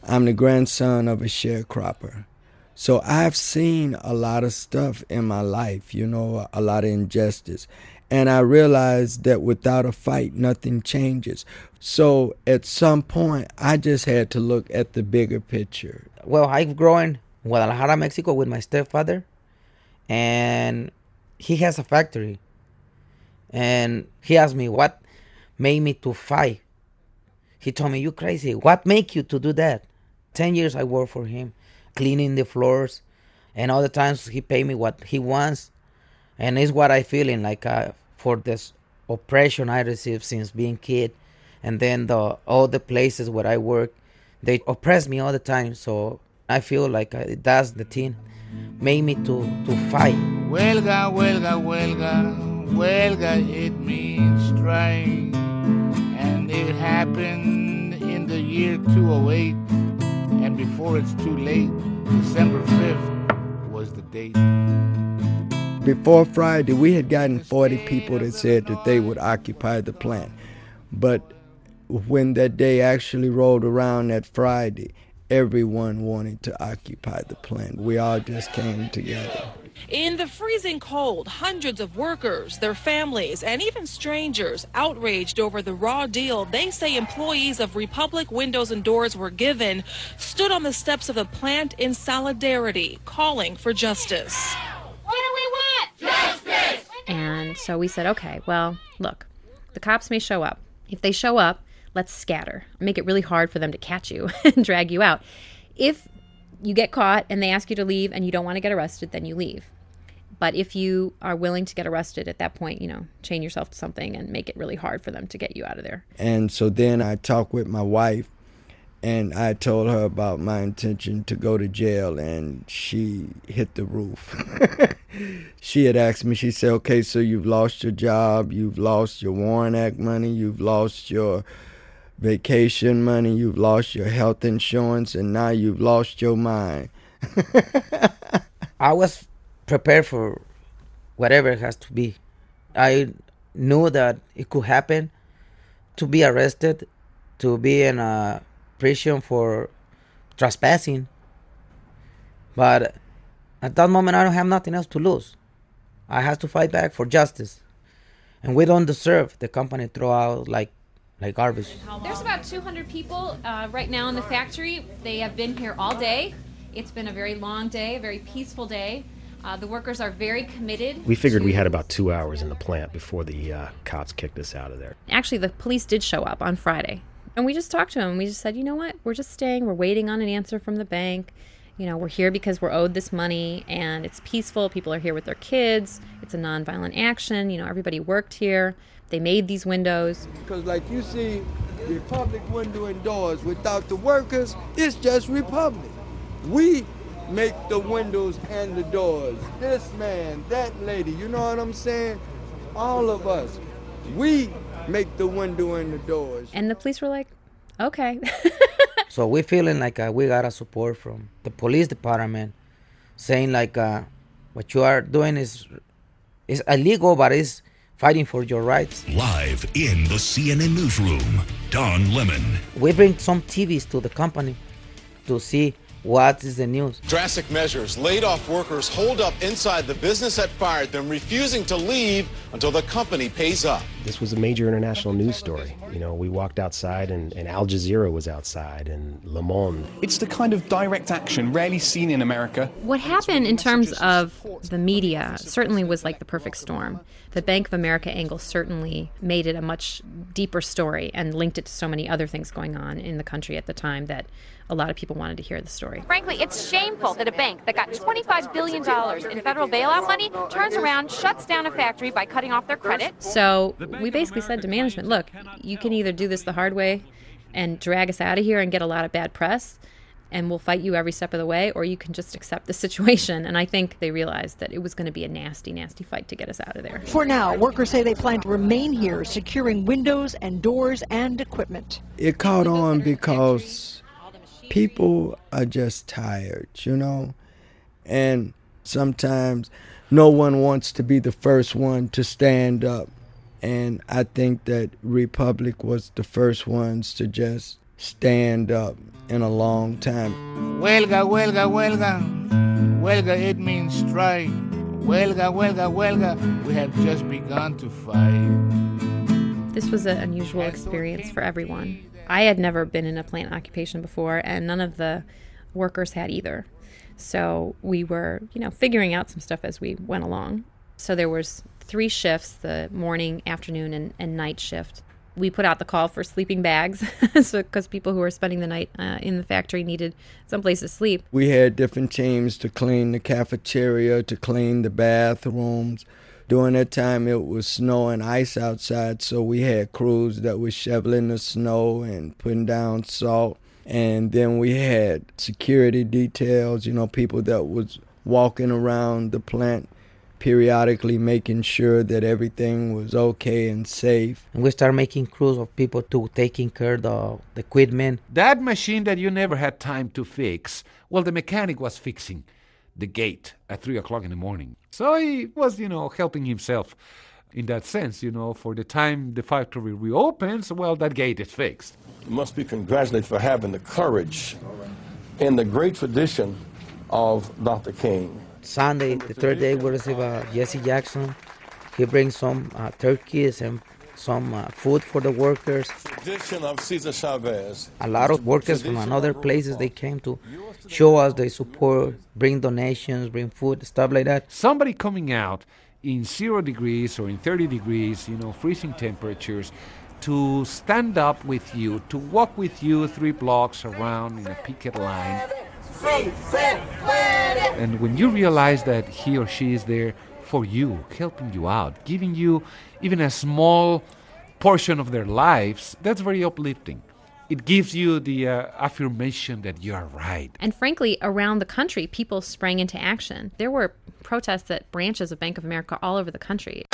I'm the grandson of a sharecropper. So I've seen a lot of stuff in my life, you know, a lot of injustice. And I realized that without a fight, nothing changes. So at some point, I just had to look at the bigger picture. Well, I've grown in Guadalajara, Mexico with my stepfather, and he has a factory. And he asked me what made me to fight. He told me, "You crazy? What make you to do that?" Ten years I worked for him cleaning the floors, and all the times he pay me what he wants, and it's what I feeling like uh, for this oppression I received since being kid, and then the all the places where I work, they oppress me all the time. So I feel like uh, that's the thing made me to to fight. Huelga, huelga, huelga, huelga. It means strike, and it happened in the year 208 and before it's too late, December 5th was the date. Before Friday, we had gotten 40 people that said that they would occupy the plant. But when that day actually rolled around that Friday, everyone wanted to occupy the plant. We all just came together. In the freezing cold, hundreds of workers, their families, and even strangers outraged over the raw deal they say employees of Republic Windows and Doors were given stood on the steps of the plant in solidarity, calling for justice. What do we want? And so we said, okay, well, look, the cops may show up. If they show up, let's scatter. Make it really hard for them to catch you *laughs* and drag you out. If you get caught and they ask you to leave and you don't want to get arrested, then you leave. But if you are willing to get arrested at that point, you know, chain yourself to something and make it really hard for them to get you out of there. And so then I talked with my wife and I told her about my intention to go to jail and she hit the roof. *laughs* she had asked me, she said, okay, so you've lost your job, you've lost your WARN Act money, you've lost your vacation money, you've lost your health insurance, and now you've lost your mind. I was prepared for whatever it has to be. I knew that it could happen to be arrested, to be in a prison for trespassing. But at that moment, I don't have nothing else to lose. I have to fight back for justice. And we don't deserve the company throw out like like garbage. There's about 200 people uh, right now in the factory. They have been here all day. It's been a very long day, a very peaceful day. Uh, the workers are very committed. We figured to... we had about two hours in the plant before the uh, cops kicked us out of there. Actually, the police did show up on Friday. And we just talked to them. We just said, you know what? We're just staying. We're waiting on an answer from the bank. You know, we're here because we're owed this money and it's peaceful. People are here with their kids. It's a nonviolent action. You know, everybody worked here. They made these windows. Because, like you see, Republic window and doors without the workers, it's just Republic. We make the windows and the doors. This man, that lady, you know what I'm saying? All of us. We make the window and the doors. And the police were like, okay. *laughs* so we're feeling like uh, we got a support from the police department saying like uh, what you are doing is is illegal, but it's fighting for your rights. Live in the CNN newsroom, Don Lemon. We bring some TVs to the company to see what is the news? Drastic measures. Laid off workers holed up inside the business that fired them, refusing to leave until the company pays up. This was a major international news story. You know, we walked outside and, and Al Jazeera was outside and Le Monde. It's the kind of direct action rarely seen in America. What happened in terms of the media certainly was like the perfect storm. The Bank of America angle certainly made it a much deeper story and linked it to so many other things going on in the country at the time that a lot of people wanted to hear the story. Frankly, it's shameful that a bank that got $25 billion in federal bailout money turns around, shuts down a factory by cutting off their credit. So we basically said to management, look, you can either do this the hard way and drag us out of here and get a lot of bad press and we'll fight you every step of the way, or you can just accept the *laughs* situation. And I think they realized that it was going to be a nasty, nasty fight to get us out of there. For now, workers say they plan to remain here, securing windows and doors and equipment. It caught on because people are just tired, you know? And sometimes no one wants to be the first one to stand up. And I think that Republic was the first ones to just stand up in a long time. Huelga, huelga, huelga. Huelga, it means strike. Huelga, huelga, huelga. We have just begun to fight. This was an unusual experience for everyone. I had never been in a plant occupation before, and none of the workers had either. So we were, you know, figuring out some stuff as we went along. So there was three shifts, the morning, afternoon, and, and night shift. We put out the call for sleeping bags *laughs* so because people who were spending the night uh, in the factory needed someplace to sleep. We had different teams to clean the cafeteria, to clean the bathrooms. During that time, it was snow and ice outside, so we had crews that were shoveling the snow and putting down salt. And then we had security details, you know, people that was walking around the plant periodically making sure that everything was okay and safe. And we start making crews of people to taking care of the, the equipment. That machine that you never had time to fix, well, the mechanic was fixing the gate at 3 o'clock in the morning. So he was, you know, helping himself in that sense, you know, for the time the factory reopens, well, that gate is fixed. You must be congratulated for having the courage in the great tradition of Dr. King. Sunday, the third day, we receive uh, Jesse Jackson. He brings some uh, turkeys and some uh, food for the workers. Tradition of Cesar Chavez. A lot of workers from another places they came to show us their support, bring donations, bring food, stuff like that. Somebody coming out in zero degrees or in 30 degrees, you know, freezing temperatures, to stand up with you, to walk with you three blocks around in a picket line. And when you realize that he or she is there for you, helping you out, giving you even a small portion of their lives, that's very uplifting. It gives you the uh, affirmation that you are right. And frankly, around the country, people sprang into action. There were protests at branches of Bank of America all over the country.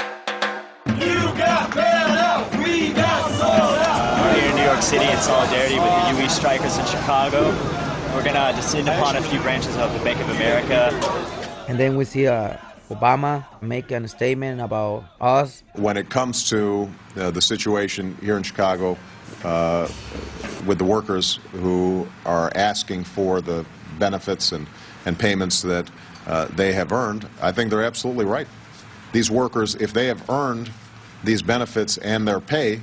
You got bailed out, we got sold out. We're here in New York City in solidarity with the UE strikers in Chicago. We're going to descend upon a few branches of the Bank of America. And then we see uh, Obama make a statement about us. When it comes to uh, the situation here in Chicago uh, with the workers who are asking for the benefits and, and payments that uh, they have earned, I think they're absolutely right. These workers, if they have earned these benefits and their pay,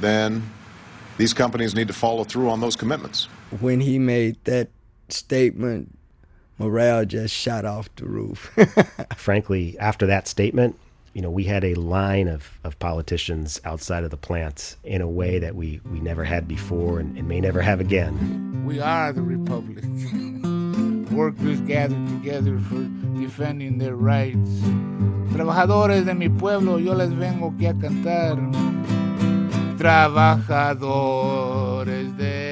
then these companies need to follow through on those commitments. When he made that statement, morale just shot off the roof. *laughs* Frankly, after that statement, you know, we had a line of, of politicians outside of the plants in a way that we, we never had before and, and may never have again. We are the Republic. *laughs* Workers gathered together for defending their rights. Trabajadores de mi pueblo, yo les vengo aquí a cantar. Trabajadores de mi raza.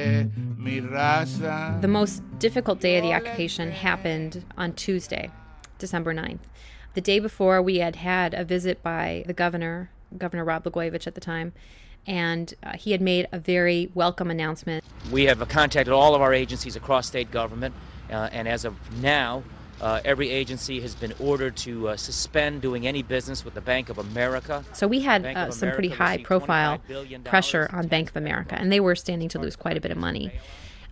The most difficult day of the occupation happened on Tuesday, December 9th. The day before, we had had a visit by the governor, Governor Rod Blagojevich at the time, and uh, he had made a very welcome announcement. We have contacted all of our agencies across state government, uh, and as of now, uh, every agency has been ordered to uh, suspend doing any business with the Bank of America. So we had uh, of some pretty high profile pressure on Bank of America, and they were standing to lose quite a bit of money.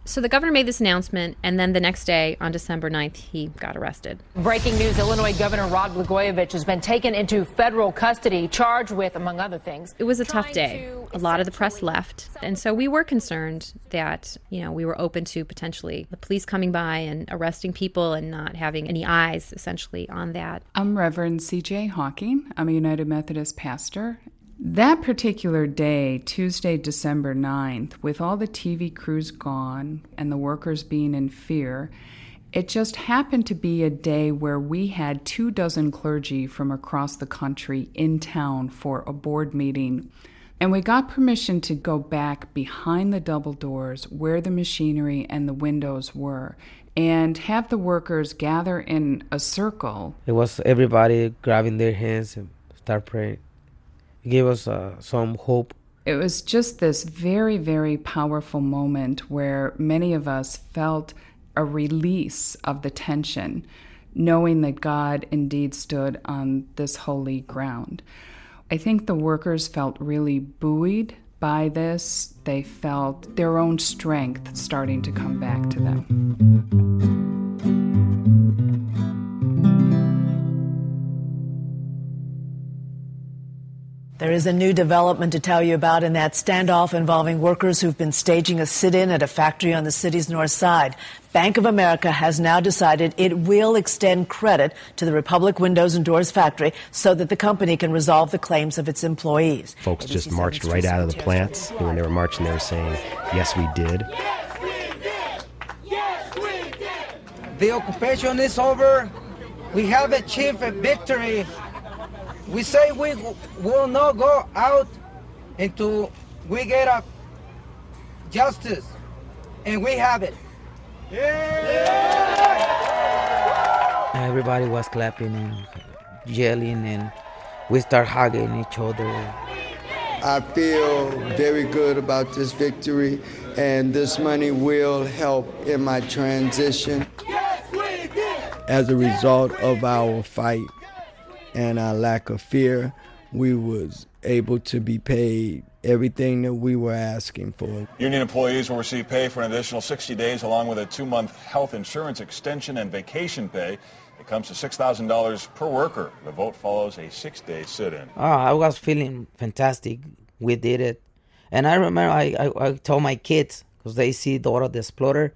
So the governor made this announcement, and then the next day, on December 9th, he got arrested. Breaking news Illinois Governor Rod Blagojevich has been taken into federal custody, charged with, among other things, It was a tough day. A lot of the press left, and so we were concerned that, you know, we were open to potentially the police coming by and arresting people and not having any eyes, essentially, on that. I'm Reverend C.J. Hawking. I'm a United Methodist pastor. That particular day, Tuesday, December 9th, with all the TV crews gone and the workers being in fear, it just happened to be a day where we had two dozen clergy from across the country in town for a board meeting. And we got permission to go back behind the double doors where the machinery and the windows were and have the workers gather in a circle. It was everybody grabbing their hands and start praying. Gave us uh, some hope. It was just this very, very powerful moment where many of us felt a release of the tension, knowing that God indeed stood on this holy ground. I think the workers felt really buoyed by this. They felt their own strength starting to come back to them. There is a new development to tell you about in that standoff involving workers who've been staging a sit in at a factory on the city's north side. Bank of America has now decided it will extend credit to the Republic Windows and Doors factory so that the company can resolve the claims of its employees. Folks just marched right out of the plants. And when they were marching, they were saying, Yes, we did. The occupation is over. We have achieved a victory. We say we will not go out until we get a justice, and we have it. Everybody was clapping and yelling, and we start hugging each other. I feel very good about this victory, and this money will help in my transition. As a result of our fight and our lack of fear, we was able to be paid everything that we were asking for. Union employees will receive pay for an additional 60 days along with a two-month health insurance extension and vacation pay. It comes to $6,000 per worker. The vote follows a six-day sit-in. Oh, I was feeling fantastic. We did it. And I remember I, I, I told my kids, because they see Dora the Explorer,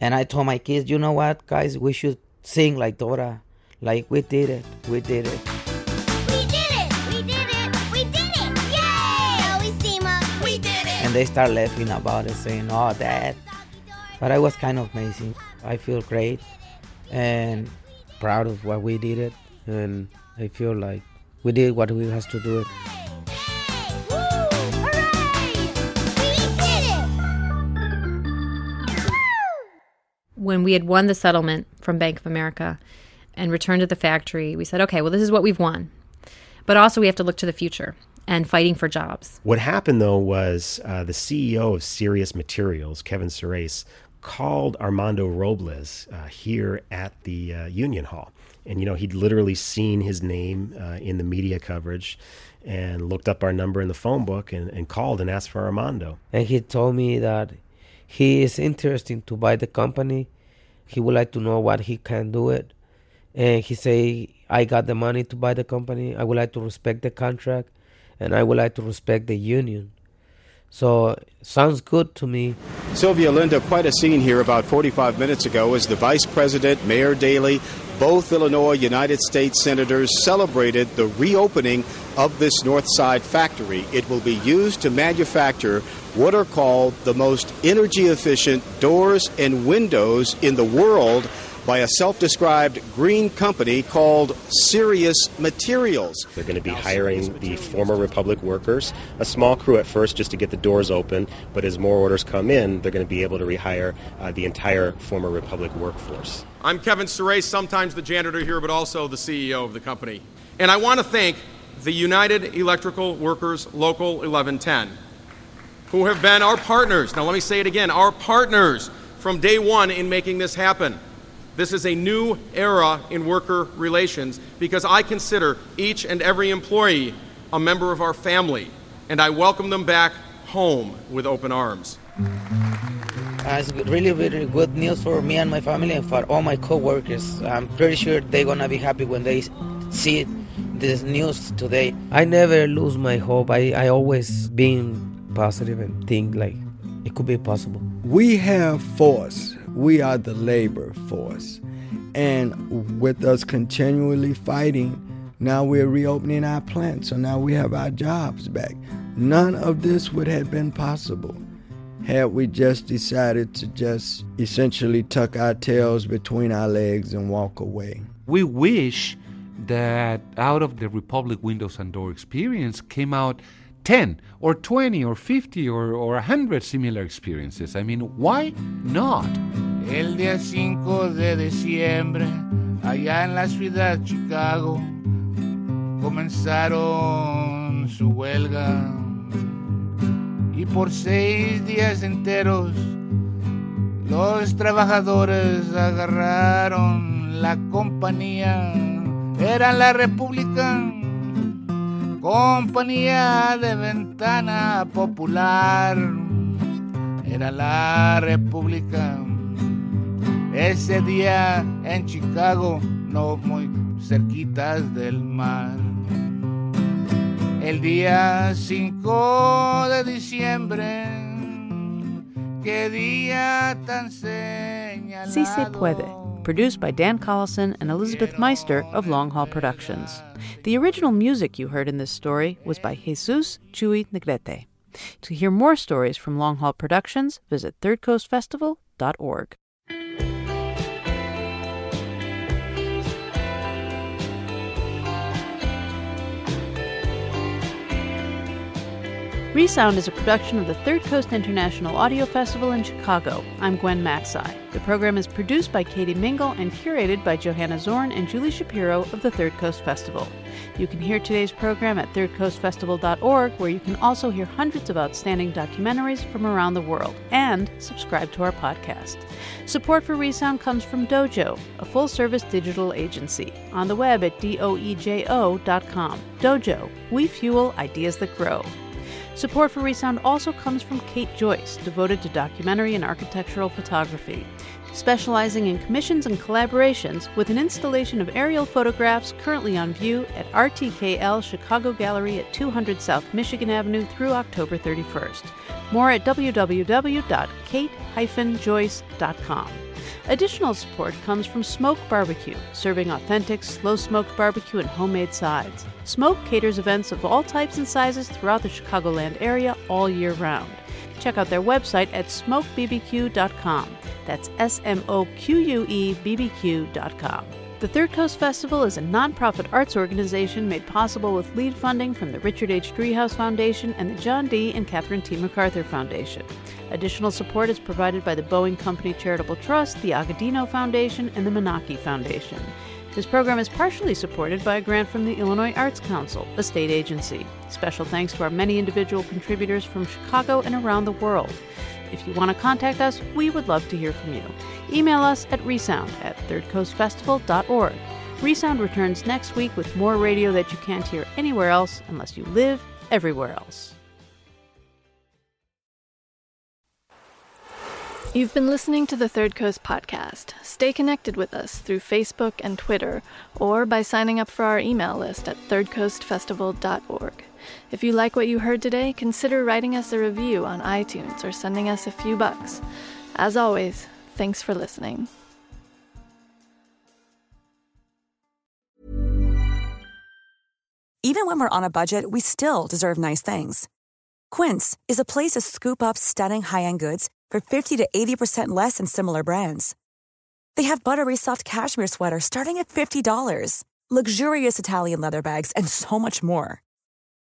and I told my kids, you know what, guys, we should sing like Dora. Like, we did it. We did it. We did it. We did it. We did it. Yay! We, we did it. And they start laughing about it, saying, oh, Dad. But I was kind of amazing. I feel great and proud of what we did it. And I feel like we did what we has to do it. when we had won the settlement from Bank of America and returned to the factory, we said, okay, well, this is what we've won. But also, we have to look to the future and fighting for jobs. What happened, though, was uh, the CEO of Serious Materials, Kevin Surace, called Armando Robles uh, here at the uh, Union Hall. And, you know, he'd literally seen his name uh, in the media coverage and looked up our number in the phone book and, and called and asked for Armando. And he told me that he is interested to buy the company. He would like to know what he can do it. And he say, I got the money to buy the company. I would like to respect the contract and I would like to respect the union. So sounds good to me. Sylvia Linda, quite a scene here about 45 minutes ago as the Vice President, Mayor Daley, both Illinois United States senators celebrated the reopening of this North Side factory. It will be used to manufacture what are called the most energy efficient doors and windows in the world by a self described green company called Serious Materials. They're going to be hiring the former Republic workers, a small crew at first just to get the doors open, but as more orders come in, they're going to be able to rehire uh, the entire former Republic workforce. I'm Kevin Surace, sometimes the janitor here, but also the CEO of the company. And I want to thank the United Electrical Workers Local 1110, who have been our partners. Now, let me say it again our partners from day one in making this happen. This is a new era in worker relations because I consider each and every employee a member of our family, and I welcome them back home with open arms. Uh, it's really, really good news for me and my family and for all my co-workers. I'm pretty sure they're gonna be happy when they see this news today. I never lose my hope. I, I always being positive and think like it could be possible. We have force. We are the labor force. And with us continually fighting, now we're reopening our plants. So now we have our jobs back. None of this would have been possible had we just decided to just essentially tuck our tails between our legs and walk away. We wish that out of the Republic Windows and Door experience came out 10 or 20 or 50 or, or 100 similar experiences. I mean, why not? El día 5 de diciembre, allá en la ciudad de Chicago, comenzaron su huelga. Y por seis días enteros, los trabajadores agarraron la compañía. Era la República, compañía de ventana popular. Era la República. Ese día en Chicago, no muy cerquitas del mar. El día 5 de diciembre, qué día tan señalado. Si se puede, produced by Dan Collison and Elizabeth Meister of Long Haul Productions. The original music you heard in this story was by Jesus Chuy Negrete. To hear more stories from Long Haul Productions, visit thirdcoastfestival.org. Resound is a production of the Third Coast International Audio Festival in Chicago. I'm Gwen Macsai. The program is produced by Katie Mingle and curated by Johanna Zorn and Julie Shapiro of the Third Coast Festival. You can hear today's program at thirdcoastfestival.org, where you can also hear hundreds of outstanding documentaries from around the world and subscribe to our podcast. Support for Resound comes from Doejo, a full service digital agency, on the web at doejo.com. Doejo, we fuel ideas that grow. Support for Resound also comes from Kate Joyce, devoted to documentary and architectural photography, specializing in commissions and collaborations with an installation of aerial photographs currently on view at RTKL Chicago Gallery at 200 South Michigan Avenue through October 31st. More at www.kate-joyce.com. Additional support comes from Smoque Barbecue, serving authentic, slow smoked barbecue and homemade sides. Smoque caters events of all types and sizes throughout the Chicagoland area all year round. Check out their website at smoquebbq.com. That's S M O Q U E B B Q.com. The Third Coast Festival is a nonprofit arts organization made possible with lead funding from the Richard H. Driehaus Foundation and the John D. and Catherine T. MacArthur Foundation. Additional support is provided by the Boeing Company Charitable Trust, the Agudino Foundation, and the Menaki Foundation. This program is partially supported by a grant from the Illinois Arts Council, a state agency. Special thanks to our many individual contributors from Chicago and around the world. If you want to contact us, we would love to hear from you. Email us at resound at thirdcoastfestival.org. Resound returns next week with more radio that you can't hear anywhere else unless you live everywhere else. You've been listening to the Third Coast podcast. Stay connected with us through Facebook and Twitter or by signing up for our email list at thirdcoastfestival.org. If you like what you heard today, consider writing us a review on iTunes or sending us a few bucks. As always, thanks for listening. Even when we're on a budget, we still deserve nice things. Quince is a place to scoop up stunning high end goods for 50 to 80% less than similar brands. They have buttery soft cashmere sweaters starting at $50, luxurious Italian leather bags, and so much more.